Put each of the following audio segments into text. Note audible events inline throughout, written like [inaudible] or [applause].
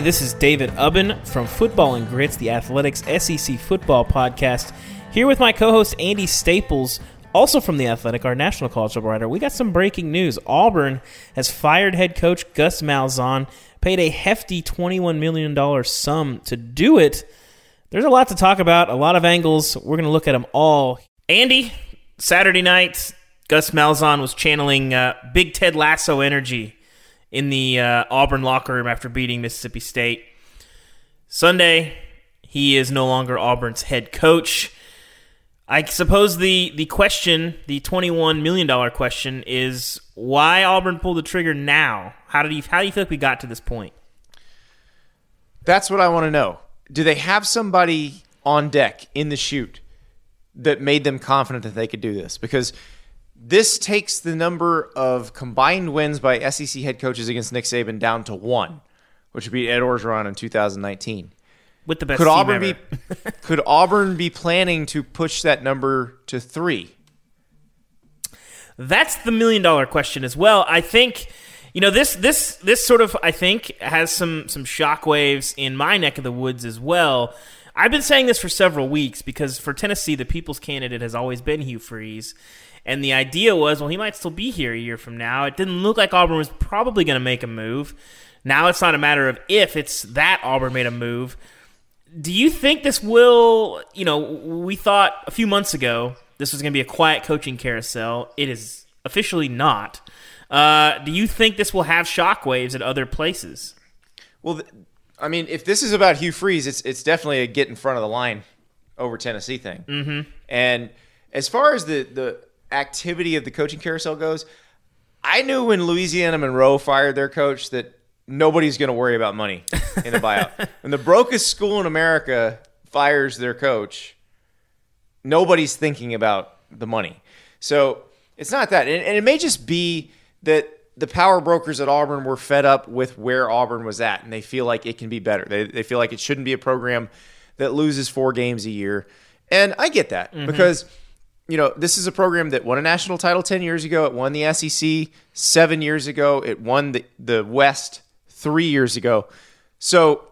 This is David Ubben from Football and Grits, the Athletics SEC football podcast, here with my co host Andy Staples, also from the Athletic, our national college football writer. We got some breaking news. Auburn has fired head coach Gus Malzahn, paid a hefty $21 million sum to do it. There's a lot to talk about, a lot of angles. We're going to look at them all. Andy, Saturday night, Gus Malzahn was channeling uh, Big Ted Lasso energy in the uh, Auburn locker room after beating Mississippi State. Sunday, he is no longer Auburn's head coach. I suppose the, the question, the $21 million question, is why Auburn pulled the trigger now? How, did you, how do you feel like we got to this point? That's what I want to know. Do they have somebody on deck in the chute that made them confident that they could do this? Because this takes the number of combined wins by SEC head coaches against Nick Saban down to one, which would be Ed Orgeron in 2019. With the best Could Auburn ever. be [laughs] could Auburn be planning to push that number to three? That's the million dollar question as well. I think you know this this this sort of I think has some some shockwaves in my neck of the woods as well. I've been saying this for several weeks because for Tennessee the people's candidate has always been Hugh Freeze. And the idea was, well, he might still be here a year from now. It didn't look like Auburn was probably going to make a move. Now it's not a matter of if, it's that Auburn made a move. Do you think this will, you know, we thought a few months ago this was going to be a quiet coaching carousel. It is officially not. Uh, do you think this will have shockwaves at other places? Well, I mean, if this is about Hugh Freeze, it's it's definitely a get in front of the line over Tennessee thing. Mm-hmm. And as far as the the activity of the coaching carousel goes, I knew when Louisiana Monroe fired their coach that nobody's going to worry about money [laughs] in a buyout. when the brokest school in America fires their coach, nobody's thinking about the money. So it's not that. And, and it may just be that the power brokers at Auburn were fed up with where Auburn was at and they feel like it can be better. They, they feel like it shouldn't be a program that loses four games a year. And I get that mm-hmm. because you know, this is a program that won a national title 10 years ago. It won the SEC seven years ago. It won the, the West three years ago. So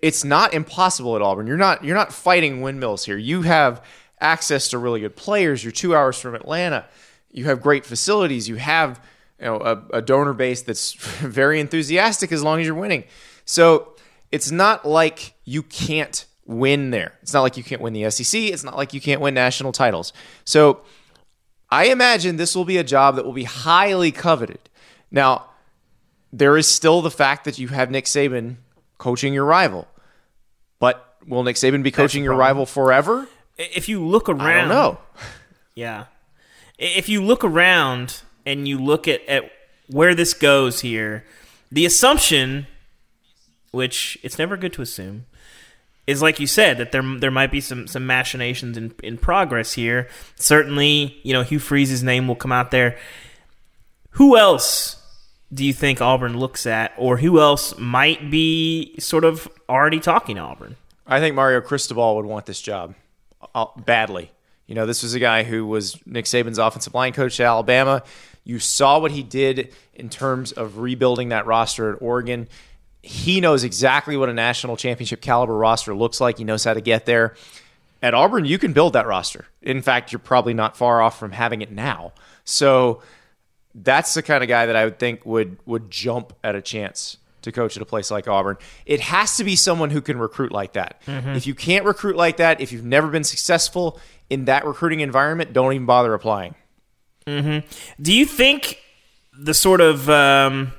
it's not impossible at Auburn. You're not you're not fighting windmills here. You have access to really good players. You're two hours from Atlanta. You have great facilities. You have you know a, a donor base that's [laughs] very enthusiastic as long as you're winning. So it's not like you can't win there. It's not like you can't win the SEC. It's not like you can't win national titles. So I imagine this will be a job that will be highly coveted. Now, there is still the fact that you have Nick Saban coaching your rival. But will Nick Saban be coaching your rival forever? If you look around, I don't know. Yeah. If you look around and you look at, at where this goes here, the assumption, which it's never good to assume, is like you said that there there might be some some machinations in in progress here. Certainly, you know Hugh Freeze's name will come out there. Who else do you think Auburn looks at, or who else might be sort of already talking to Auburn? I think Mario Cristobal would want this job uh, badly. You know, this was a guy who was Nick Saban's offensive line coach at Alabama. You saw what he did in terms of rebuilding that roster at Oregon. He knows exactly what a national championship caliber roster looks like. He knows how to get there. At Auburn, you can build that roster. In fact, you're probably not far off from having it now. So that's the kind of guy that I would think would would jump at a chance to coach at a place like Auburn. It has to be someone who can recruit like that. Mm-hmm. If you can't recruit like that, if you've never been successful in that recruiting environment, don't even bother applying. Mm-hmm. Do you think the sort of um,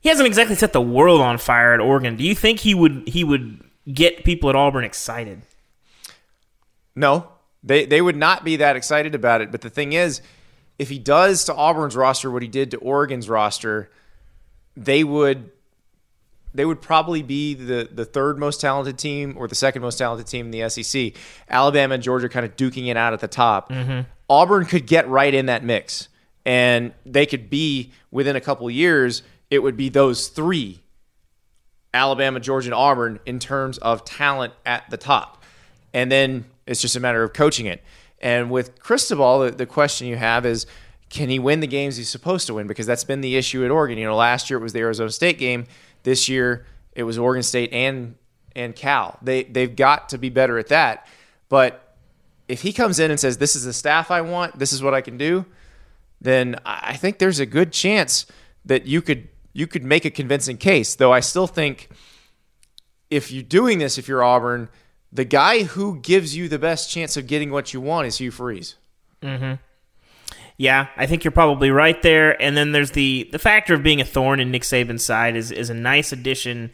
he hasn't exactly set the world on fire at Oregon? Do you think he would he would get people at Auburn excited? No, they they would not be that excited about it. But the thing is, if he does to Auburn's roster what he did to Oregon's roster, they would they would probably be the the third most talented team or the second most talented team in the SEC. Alabama and Georgia kind of duking it out at the top. Mm-hmm. Auburn could get right in that mix, and they could be within a couple years. It would be those three: Alabama, Georgia, and Auburn in terms of talent at the top, and then it's just a matter of coaching it. And with Cristobal, the, the question you have is can he win the games he's supposed to win? Because that's been the issue at Oregon. You know, last year it was the Arizona State game. This year it was Oregon State and and Cal. They they've got to be better at that. But if he comes in and says, "This is the staff I want. This is what I can do," then I think there's a good chance that you could you could make a convincing case. Though I still think if you're doing this, if you're Auburn, the guy who gives you the best chance of getting what you want is Hugh Freeze. Mm-hmm. Yeah, I think you're probably right there. And then there's the the factor of being a thorn in Nick Saban's side is is a nice addition.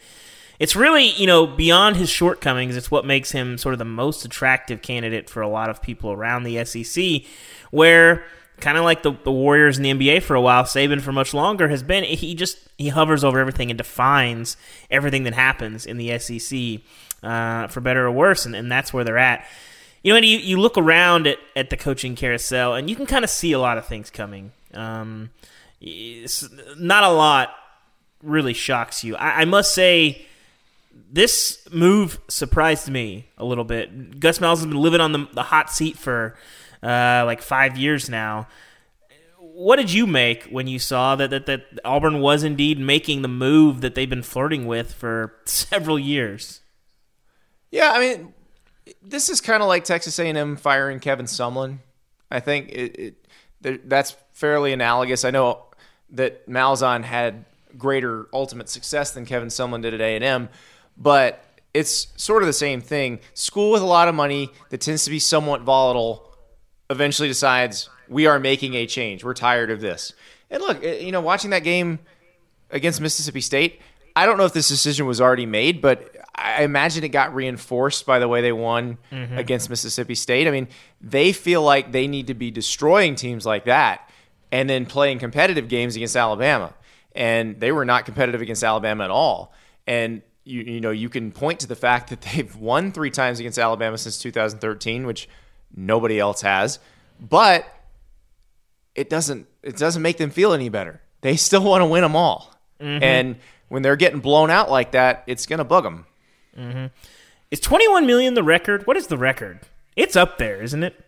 It's really you know beyond his shortcomings. It's what makes him sort of the most attractive candidate for a lot of people around the SEC, where kind of like the, the Warriors in the NBA for a while, Saban for much longer has been. He just he hovers over everything and defines everything that happens in the SEC uh, for better or worse, and, and that's where they're at. You know, and you, you look around at, at the coaching carousel, and you can kind of see a lot of things coming. Um, not a lot really shocks you. I, I, must say, this move surprised me a little bit. Gus Malzahn has been living on the, the hot seat for uh, like five years now. What did you make when you saw that, that, that Auburn was indeed making the move that they've been flirting with for [laughs] several years? Yeah, I mean, this is kind of like Texas A&M firing Kevin Sumlin. I think it, it, that's fairly analogous. I know that Malzahn had greater ultimate success than Kevin Sumlin did at A&M, but it's sort of the same thing. School with a lot of money that tends to be somewhat volatile eventually decides we are making a change. We're tired of this. And look, eh, you know, watching that game against Mississippi State, I don't know if this decision was already made, but I imagine it got reinforced by the way they won mm-hmm. against Mississippi State. I mean, they feel like they need to be destroying teams like that and then playing competitive games against Alabama. And they were not competitive against Alabama at all. And you you know, you can point to the fact that they've won 3 times against Alabama since 2013, which nobody else has. But it doesn't it doesn't make them feel any better. They still want to win them all. Mm-hmm. And when they're getting blown out like that, it's going to bug them. Mm-hmm. Is 21 million the record? What is the record? It's up there, isn't it?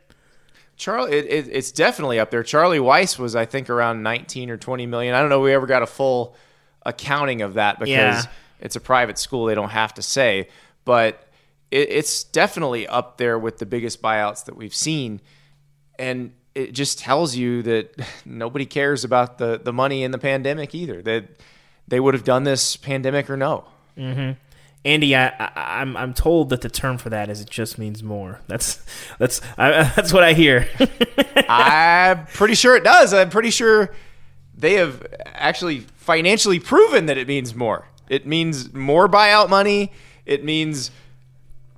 Charlie, it, it, it's definitely up there. Charlie Weis was, I think, around 19 or 20 million. I don't know if we ever got a full accounting of that because yeah. It's a private school. They don't have to say, but it, it's definitely up there with the biggest buyouts that we've seen. And it just tells you that [laughs] nobody cares about the, the money in the pandemic either. That they would have done this pandemic or no. Mm-hmm. Andy, I, I, am I'm, I'm told that the term for that is it just means more. That's that's I, [laughs] that's what I hear. [laughs] I'm pretty sure it does. I'm pretty sure they have actually financially proven that it means more. It means more buyout money. It means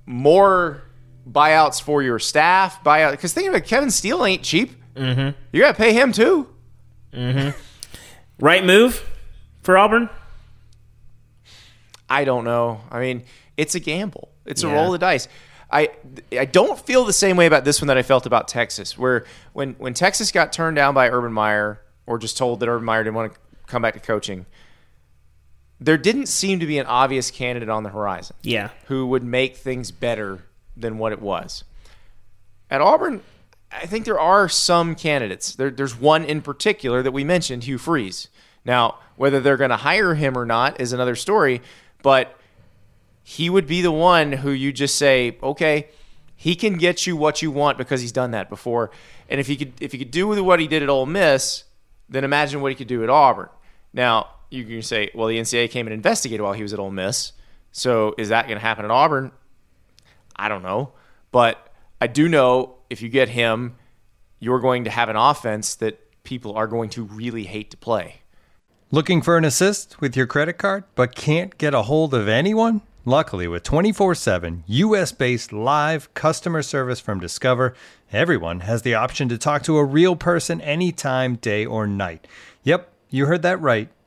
more buyouts for your staff. Buyout because think about it, Kevin Steele ain't cheap. Mm-hmm. You got to pay him too. Mm-hmm. Right move for Auburn. I don't know. I mean, it's a gamble. It's yeah. a roll of the dice. I I don't feel the same way about this one that I felt about Texas, where when when Texas got turned down by Urban Meyer, or just told that Urban Meyer didn't want to come back to coaching, there didn't seem to be an obvious candidate on the horizon Yeah. who would make things better than what it was. At Auburn, I think there are some candidates. There, there's one in particular that we mentioned, Hugh Freeze. Now, whether they're going to hire him or not is another story, but he would be the one who you just say, okay, he can get you what you want because he's done that before. And if he could, if he could do what he did at Ole Miss, then imagine what he could do at Auburn. Now, you can say, well, the NCAA came and investigated while he was at Ole Miss. So is that going to happen at Auburn? I don't know. But I do know if you get him, you're going to have an offense that people are going to really hate to play. Looking for an assist with your credit card but can't get a hold of anyone? Luckily, with 24 7 US based live customer service from Discover, everyone has the option to talk to a real person anytime, day or night. Yep, you heard that right.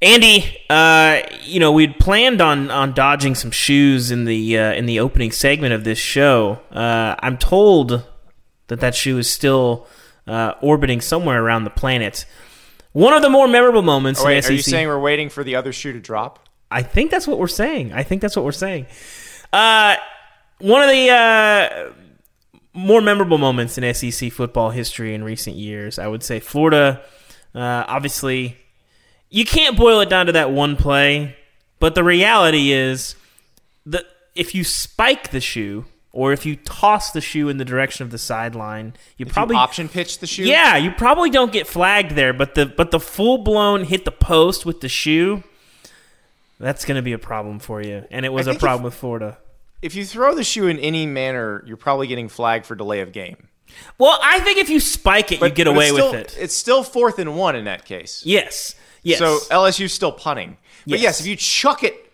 Andy, uh, you know we'd planned on, on dodging some shoes in the uh, in the opening segment of this show. Uh, I'm told that that shoe is still uh, orbiting somewhere around the planet. One of the more memorable moments. Oh, wait, in SEC, are you saying we're waiting for the other shoe to drop? I think that's what we're saying. I think that's what we're saying. Uh, one of the uh, more memorable moments in SEC football history in recent years, I would say Florida. Uh, obviously, you can't boil it down to that one play, but the reality is that if you spike the shoe or if you toss the shoe in the direction of the sideline, you If probably you option pitch the shoe? yeah, you probably don't get flagged there, but the but the full blown hit the post with the shoe, that's going to be a problem for you, and it was a problem if- with Florida. If you throw the shoe in any manner, you're probably getting flagged for delay of game. Well, I think if you spike it, you get away still, with it. It's still fourth and one in that case. Yes, yes. So LSU's still punting. But Yes. yes, if you chuck it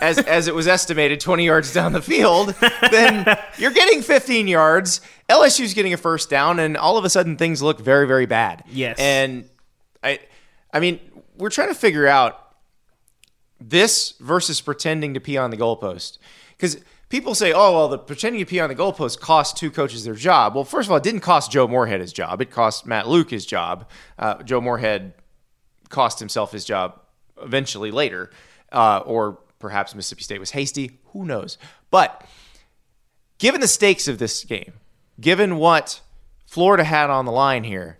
as as it was estimated 20 yards down the field, then [laughs] you're getting 15 yards. LSU's getting a first down and all of a sudden things look very very bad. Yes. And I I mean, we're trying to figure out this versus pretending to pee on the goalpost. Cuz people say, "Oh, well, the pretending to pee on the goalpost cost two coaches their job." Well, first of all, it didn't cost Joe Moorhead his job. It cost Matt Luke his job. Uh, Joe Moorhead cost himself his job eventually later, uh, or perhaps Mississippi State was hasty. Who knows? But given the stakes of this game, given what Florida had on the line here,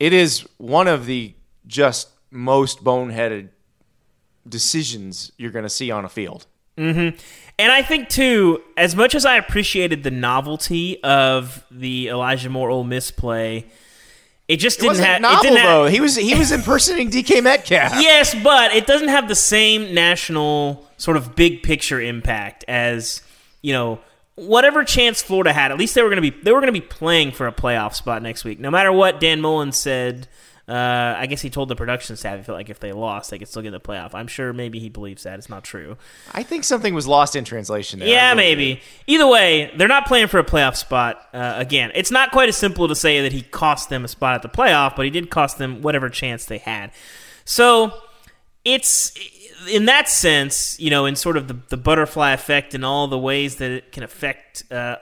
it is one of the just most boneheaded decisions you're going to see on a field. And I think too, as much as I appreciated the novelty of the Elijah Moore Ole Miss play, it just didn't have. novel it didn't have- though. He was he was impersonating DK Metcalf. Yes, but it doesn't have the same national sort of big picture impact as you know whatever chance Florida had. At least they were going to be they were going to be playing for a playoff spot next week. No matter what Dan Mullen said, uh, I guess he told the production staff he felt like if they lost, they could still get the playoff. I'm sure maybe he believes that it's not true. I think something was lost in translation there. Yeah, maybe. Either way, they're not playing for a playoff spot. Uh, again, it's not quite as simple to say that he cost them a spot at the playoff, but he did cost them whatever chance they had. So it's in that sense, you know, in sort of the, the butterfly effect and all the ways that it can affect uh,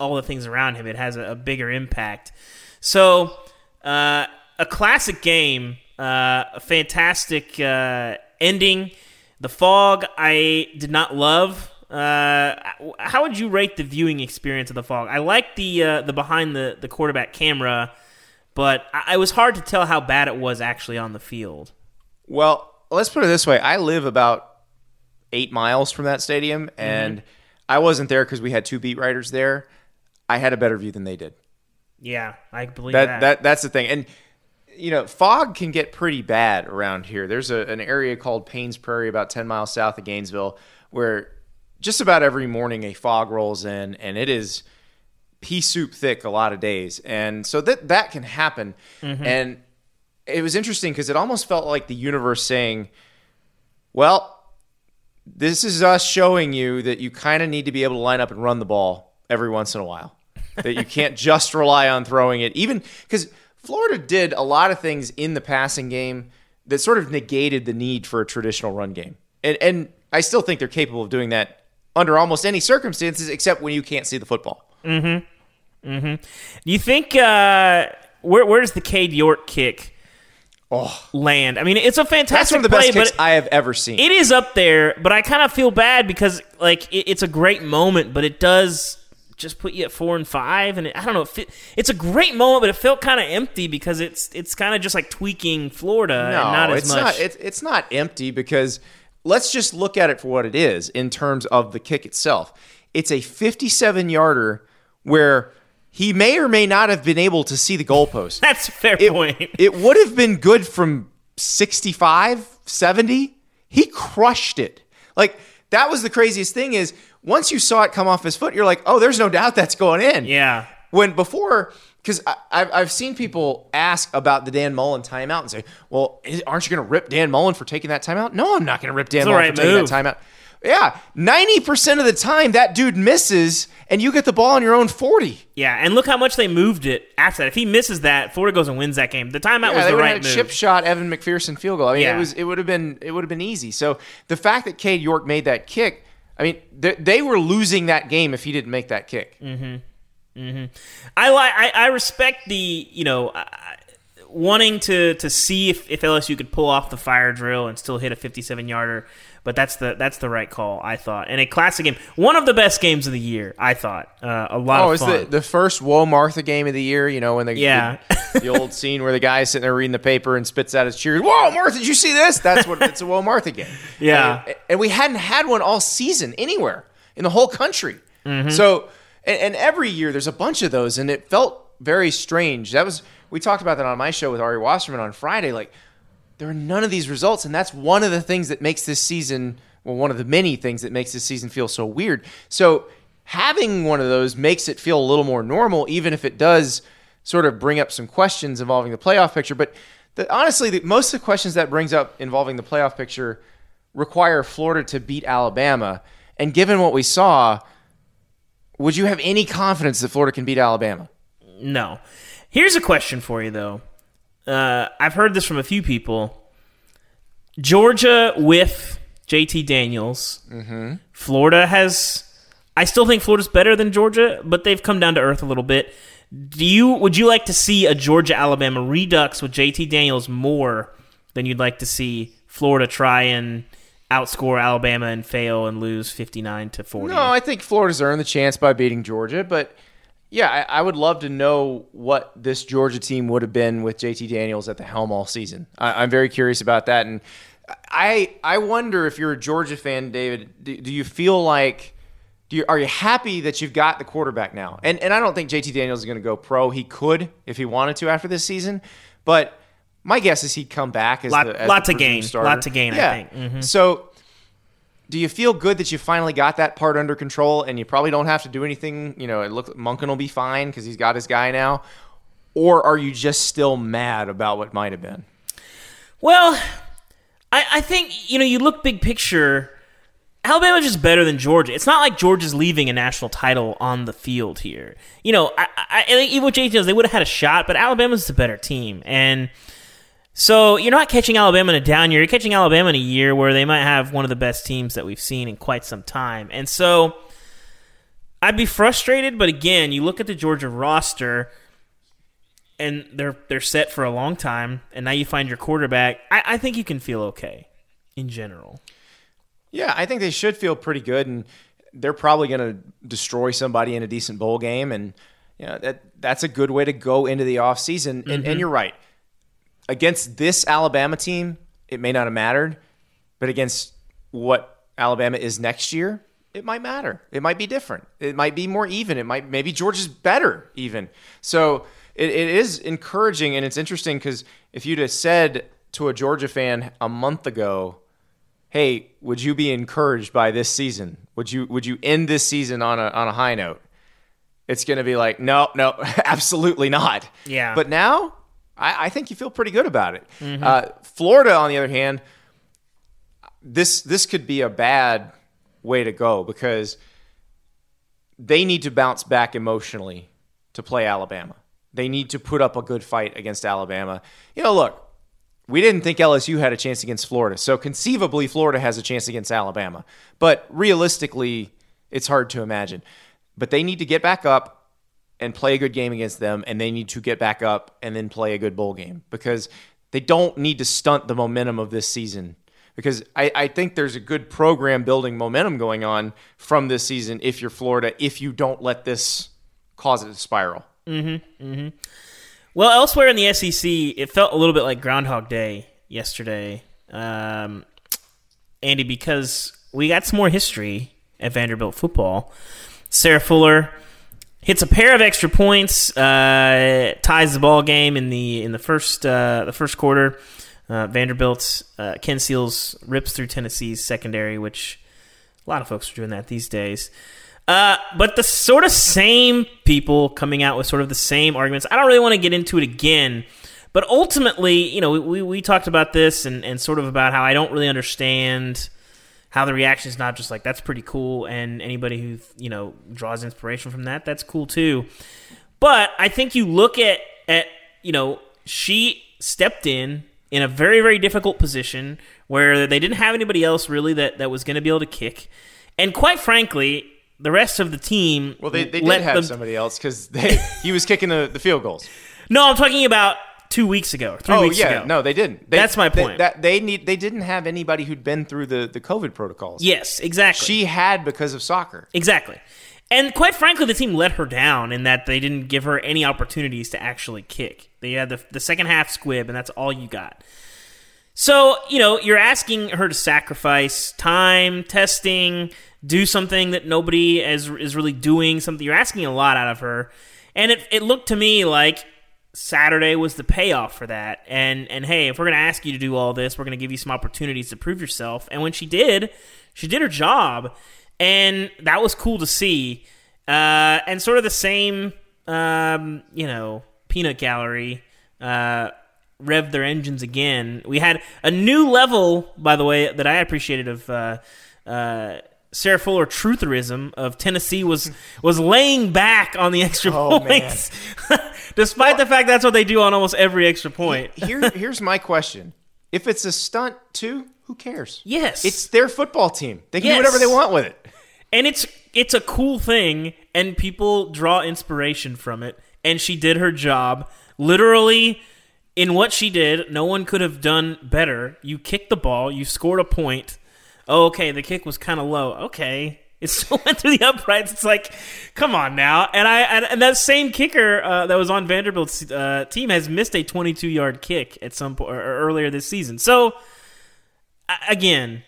all the things around him, it has a, a bigger impact. So uh, a classic game, uh, a fantastic uh, ending. The fog, I did not love. Uh, how would you rate the viewing experience of the fog? I like the uh, the behind the, the quarterback camera, but I, it was hard to tell how bad it was actually on the field. Well, let's put it this way. I live about eight miles from that stadium, and I wasn't there because we had two beat writers there. I had a better view than they did. Yeah, I believe That, that. that that's the thing. And you know, fog can get pretty bad around here. There's a, an area called Paynes Prairie, about 10 miles south of Gainesville, where just about every morning a fog rolls in, and it is pea soup thick a lot of days. And so that that can happen. Mm-hmm. And it was interesting because it almost felt like the universe saying, well, this is us showing you that you kind of need to be able to line up and run the ball every once in a while. that you can't [laughs] just rely on throwing it, even because Florida did a lot of things in the passing game that sort of negated the need for a traditional run game. And, and I still think they're capable of doing that under almost any circumstances, except when you can't see the football. Mm-hmm. Mm-hmm. Do you think uh, where where does the Cade York kick land? I mean, it's a fantastic Oh. That's one of the play, best kicks but I have ever seen. it is up there. But I kind of feel bad because like it, it's a great moment, but it does just put you at four and five, and it, I don't know. It, it's a great moment, but it felt kind of empty because it's it's kind of just like tweaking Florida and not as it's much. Not, it's, it's not empty because let's just look at it for what it is in terms of the kick itself. It's a 57 yarder where he may or may not have been able to see the goalpost. [laughs] That's a fair it, point. [laughs] it would have been good from 65, 70. He crushed it. Like that was the craziest thing is once you saw it come off his foot, you're like, oh, there's no doubt that's going in. Yeah. When before, because I've, I've seen people ask about the Dan Mullen timeout and say, well, aren't you going to rip Dan Mullen for taking that timeout? No, I'm not going to rip Dan the Mullen right for taking move. that timeout. Yeah, 90% of the time that dude misses and you get the ball on your own 40. yeah, and look how much they moved it after that. If he misses that, Florida goes and wins that game. The timeout Yeah, was the right have move. chip shot Evan McPherson field goal. I mean, Yeah. it was it would have been it would have been easy. So the fact that Cade York made that kick, I mean, they, were losing that game if he didn't make that kick. Mm. I like. I, respect the you know wanting to to see if, if LSU could pull off the fire drill and still hit a 57 yarder. But that's the that's the right call, I thought. And a classic game, one of the best games of the year, I thought. Uh, a lot Oh, of it's fun. the the first Whoa Martha game of the year. You know when the Yeah. the, [laughs] the old scene where the guy's sitting there reading the paper and spits out his cheers. Whoa, Martha, did you see this? That's what it's a Whoa Martha game. [laughs] Yeah. and, and we hadn't had one all season anywhere in the whole country. Mm-hmm. So, and, and every year there's a bunch of those, and it felt very strange. That was we talked about that on my show with Ari Wasserman on Friday. Like there are none of these results, and that's one of the things that makes this season. Well, one of the many things that makes this season feel so weird. So having one of those makes it feel a little more normal, even if it does sort of bring up some questions involving the playoff picture. But the, honestly, the, most of the questions that brings up involving the playoff picture require Florida to beat Alabama. And given what we saw, would you have any confidence that Florida can beat Alabama? No. Here's a question for you, though. Uh, I've heard this from a few people. Georgia with JT Daniels. Mm-hmm. Florida has. I still think Florida's better than Georgia, but they've come down to earth a little bit. Do you? Would you like to see a Georgia Alabama redux with JT Daniels more than you'd like to see Florida try and outscore Alabama and fail and lose fifty nine to forty? No, I think Florida's earned the chance by beating Georgia, but yeah, I, I would love to know what this Georgia team would have been with JT Daniels at the helm all season. I, I'm very curious about that, and I I wonder if you're a Georgia fan, David, do, do you feel like do you, are you happy that you've got the quarterback now? And and I don't think JT Daniels is going to go pro. He could if he wanted to after this season, but my guess is he'd come back as Lot- the as lot the to gain. starter. Lot to gain, I Yeah. think. Mhm. So do you feel good that you finally got that part under control and you probably don't have to do anything? You know, it looks Monken will be fine because he's got his guy now. Or are you just still mad about what might have been? Well, I, I think you know you look big picture. Alabama's just better than Georgia. It's not like Georgia's leaving a national title on the field here. You know, I, I, I think even with JT they would have had a shot, but Alabama's the better team, and so you're not catching Alabama in a down year. You're catching Alabama in a year where they might have one of the best teams that we've seen in quite some time, and so I'd be frustrated. But again, you look at the Georgia roster and they're they're set for a long time, and now you find your quarterback. I, I think you can feel okay in general. Yeah, I think they should feel pretty good, and they're probably going to destroy somebody in a decent bowl game, and you know that that's a good way to go into the offseason. And, and mm-hmm. you're right. Against this Alabama team, it may not have mattered, but against what Alabama is next year, it might matter. It might be different. It might be more even. It might maybe Georgia's better even. So it, it is encouraging and it's interesting because if you'd have said to a Georgia fan a month ago, "Hey, would you be encouraged by this season? Would you would you end this season on a on a high note?" It's going to be like, no, no, [laughs] absolutely not. Yeah. But now, I, I think you feel pretty good about it. Uh, Florida, on the other hand, this this could be a bad way to go because they need to bounce back emotionally to play Alabama. They need to put up a good fight against Alabama. You know, look, we didn't think LSU had a chance against Florida, so conceivably Florida has a chance against Alabama. But realistically, it's hard to imagine. But they need to get back up and play a good game against them, and they need to get back up and then play a good bowl game because they don't need to stunt the momentum of this season. Because I, I think there's a good program building momentum going on from this season if you're Florida, if you don't let this cause it to spiral. Well, elsewhere in the SEC, it felt a little bit like Groundhog Day yesterday, um, Andy, because we got some more history at Vanderbilt football. Sarah Fuller hits a pair of extra points, uh, ties the ball game in the in the first uh, the first quarter. Uh, Vanderbilt, uh, Ken Seals rips through Tennessee's secondary, which a lot of folks are doing that these days. Uh, but the sort of same people coming out with sort of the same arguments. I don't really want to get into it again, but ultimately, you know, we, we talked about this and, and sort of about how I don't really understand how the reaction is not just like that's pretty cool, and anybody who you know draws inspiration from that, that's cool too. But I think you look at at you know she stepped in in a very very difficult position where they didn't have anybody else really that that was going to be able to kick, and quite frankly, the rest of the team. Well, they, they did have them- somebody else because he was kicking the, the field goals. [laughs] No, I'm talking about two weeks ago, or three oh weeks yeah, ago. no, they didn't. They, That's my they- point. that they need they didn't have anybody who'd been through the the COVID protocols. Yes, exactly. she had because of soccer. Exactly. And quite frankly, the team let her down in that they didn't give her any opportunities to actually kick. They had the, the second half squib, and that's all you got. So, you know, you're asking her to sacrifice time, testing, do something that nobody is, is really doing, something you're asking a lot out of her. And it, it looked to me like Saturday was the payoff for that. And and hey, if we're gonna ask you to do all this, we're gonna give you some opportunities to prove yourself. And when she did, she did her job, and that was cool to see. Uh, and sort of the same, um, you know, peanut gallery. Uh, rev their engines again. We had a new level, by the way, that I appreciated of uh, uh, Sarah Fuller trutherism of Tennessee was was laying back on the extra Oh, points, [laughs] despite the fact that's what they do on almost every extra point. Here, [laughs] here's my question: If it's a stunt too, who cares? Yes, It's their football team. They can Yes. do whatever they want with it. and it's it's a cool thing, and people draw inspiration from it. And she did her job literally in what she did. No one could have done better. You kicked the ball, you scored a point. Oh, okay, the kick was kind of low. Okay. It still [laughs] went through the uprights. It's like, come on now. And I and, and that same kicker uh, that was on Vanderbilt's uh, team has missed a 22 yard kick at some point or earlier this season. So again,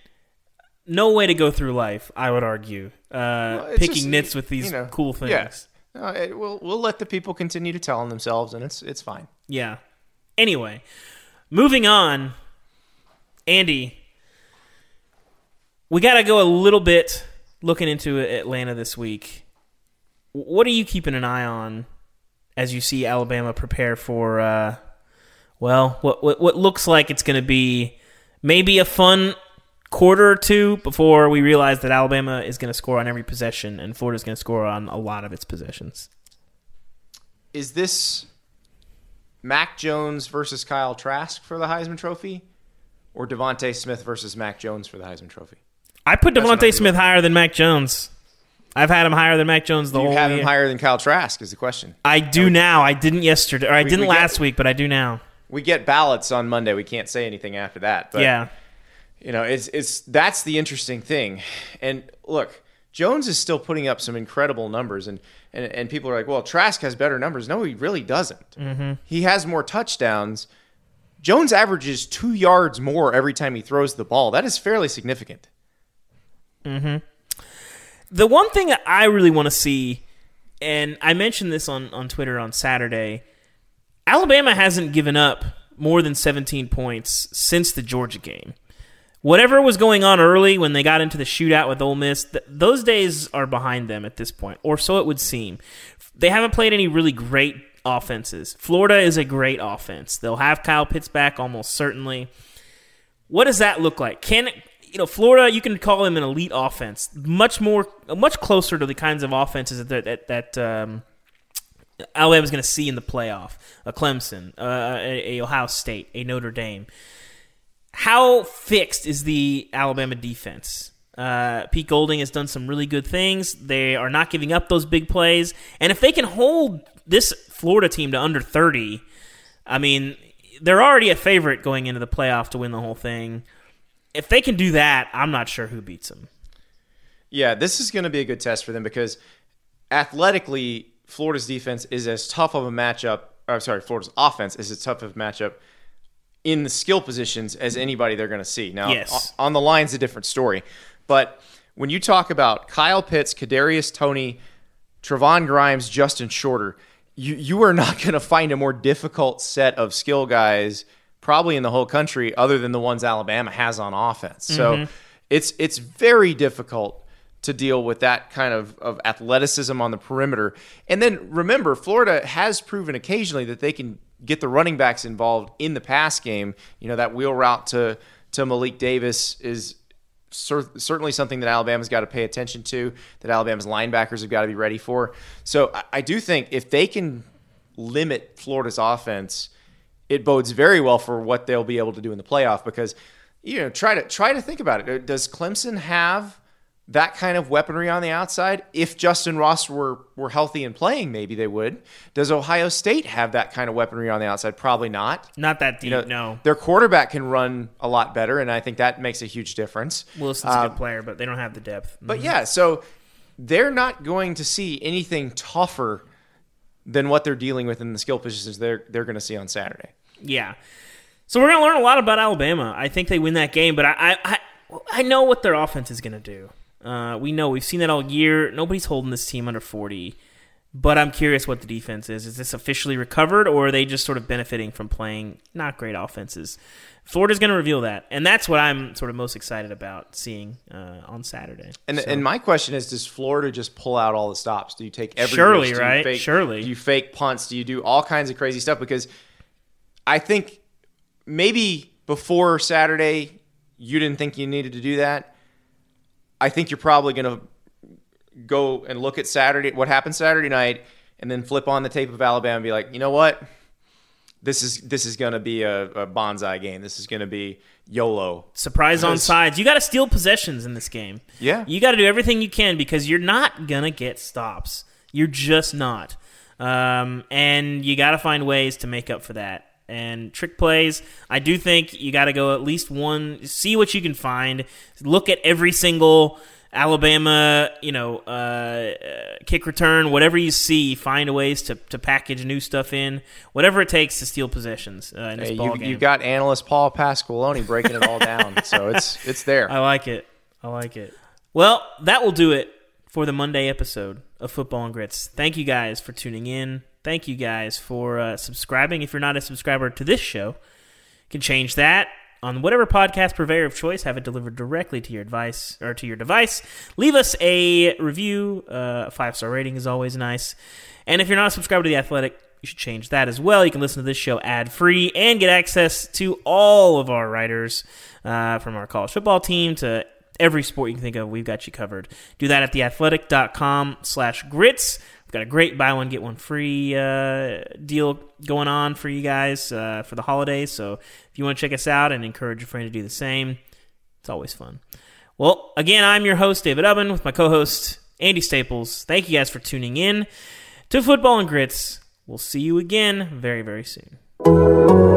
no way to go through life. I would argue, uh, It's picking just, nits with these you know, cool things. Yeah. No, it, we'll we'll let the people continue to tell on themselves, and it's it's fine. Yeah. Anyway, moving on, Andy, we got to go a little bit looking into Atlanta this week. What are you keeping an eye on as you see Alabama prepare for, uh, well, what, what what looks like it's going to be maybe a fun quarter or two before we realize that Alabama is going to score on every possession and Florida's going to score on a lot of its possessions. Is this Mac Jones versus Kyle Trask for the Heisman Trophy, or DeVonta Smith versus Mac Jones for the Heisman Trophy? I put That's what I'd DeVonta Smith higher than Mac Jones. I've had him higher than Mac Jones the you whole have year. him higher than Kyle Trask? Is the question. I do now. I didn't yesterday, or I We- didn't we get- last week, but I do now. We get ballots on Monday. We can't say anything after that. But yeah, you know, it's it's that's the interesting thing. And look, Jones is still putting up some incredible numbers, and and, and people are like, well, Trask has better numbers. No, he really doesn't. Mm-hmm. He has more touchdowns. Jones averages two yards more every time he throws the ball. That is fairly significant. Mm-hmm. the one thing that I really want to see, and I mentioned this on on Twitter on Saturday. Alabama hasn't given up more than 17 points since the Georgia game. Whatever was going on early when they got into the shootout with Ole Miss, th- those days are behind them at this point, or so it would seem. They haven't played any really great offenses. Florida is a great offense. They'll have Kyle Pitts back almost certainly. What does that look like? Can you know Florida? You can call them an elite offense, much more, much closer to the kinds of offenses that that, that um, going to see in the playoff. A Clemson, uh, a, a Ohio State, a Notre Dame. How fixed is the Alabama defense? Uh, Pete Golding has done some really good things. They are not giving up those big plays, and if they can hold this Florida team to under thirty, I mean, they're already a favorite going into the playoff to win the whole thing. If they can do that, I'm not sure who beats them. Yeah, this is going to be a good test for them because athletically, Florida's defense is as tough of a matchup. Or sorry, Florida's offense is as tough of a matchup in the skill positions as anybody they're going to see. Now, Yes. on the line's a different story, but when you talk about Kyle Pitts, Kadarius Toney, Trevon Grimes, Justin Shorter, you you are not going to find a more difficult set of skill guys probably in the whole country other than the ones Alabama has on offense. So mm-hmm. it's it's very difficult to deal with that kind of, of athleticism on the perimeter. And then remember, Florida has proven occasionally that they can get the running backs involved in the pass game. You know, that wheel route to to Malik Davis is cer- certainly something that Alabama's got to pay attention to, that Alabama's linebackers have got to be ready for. So I, I do think if they can limit Florida's offense, it bodes very well for what they'll be able to do in the playoff because you know try to try to think about it. Does Clemson have that kind of weaponry on the outside? If Justyn Ross were were healthy and playing, maybe they would. Does Ohio State have that kind of weaponry on the outside? Probably not. Not that deep, You know, no. Their quarterback can run a lot better, and I think that makes a huge difference. Wilson's a Uh, good player, but they don't have the depth. but yeah, so they're not going to see anything tougher than what they're dealing with in the skill positions they're they're going to see on Saturday. Yeah. So we're gonna learn a lot about Alabama. I think they win that game, but I I I, I know what their offense is gonna do. Uh, we know we've seen that all year. Nobody's holding this team under forty. But I'm curious what the defense is. Is this officially recovered, or are they just sort of benefiting from playing not great offenses? Florida's going to reveal that, and that's what I'm sort of most excited about seeing uh, on Saturday. And So- and my question is, does Florida just pull out all the stops? Do you take every Surely, risk? Do you right? fake- Surely. Do you fake punts? Do you do all kinds of crazy stuff? Because I think maybe before Saturday you didn't think you needed to do that. I think you're probably going to go and look at Saturday, what happened Saturday night, and then flip on the tape of Alabama and be like, you know what? This is this is going to be a, a bonsai game. This is going to be YOLO. surprise on sides. You got to steal possessions in this game. Yeah. you got to do everything you can because you're not gonna get stops. You're just not, um, and you got to find ways to make up for that. And trick plays, I do think you got to go at least one. See what you can find. Look at every single Alabama, you know, uh, uh, kick return, whatever you see. Find ways to, to package new stuff in, whatever it takes to steal possessions uh, in this Hey, ball you, game. you got analyst Paul Pasqualoni breaking it all down, [laughs] so it's it's there. I like it. I like it. Well, that will do it for the Monday episode of Football and Grits. Thank you guys for tuning in. Thank you guys for uh, subscribing. If you're not a subscriber to this show, you can change that on whatever podcast purveyor of choice. Have it delivered directly to your device or to your device. Leave us a review. Uh, a five star rating is always nice. And if you're not a subscriber to the Athletic, you should change that as well. You can listen to this show ad free and get access to all of our writers uh, from our college football team to every sport you can think of. We've got you covered. Do that at theathletic.com slash grits. We've got a great buy one, get one free uh, deal going on for you guys uh, for the holidays. So if you want to check us out and encourage your friend to do the same, it's always fun. Well, again, I'm your host, David Ubben, with my co host, Andy Staples. Thank you guys for tuning in to Football and Grits. We'll see you again very, very soon.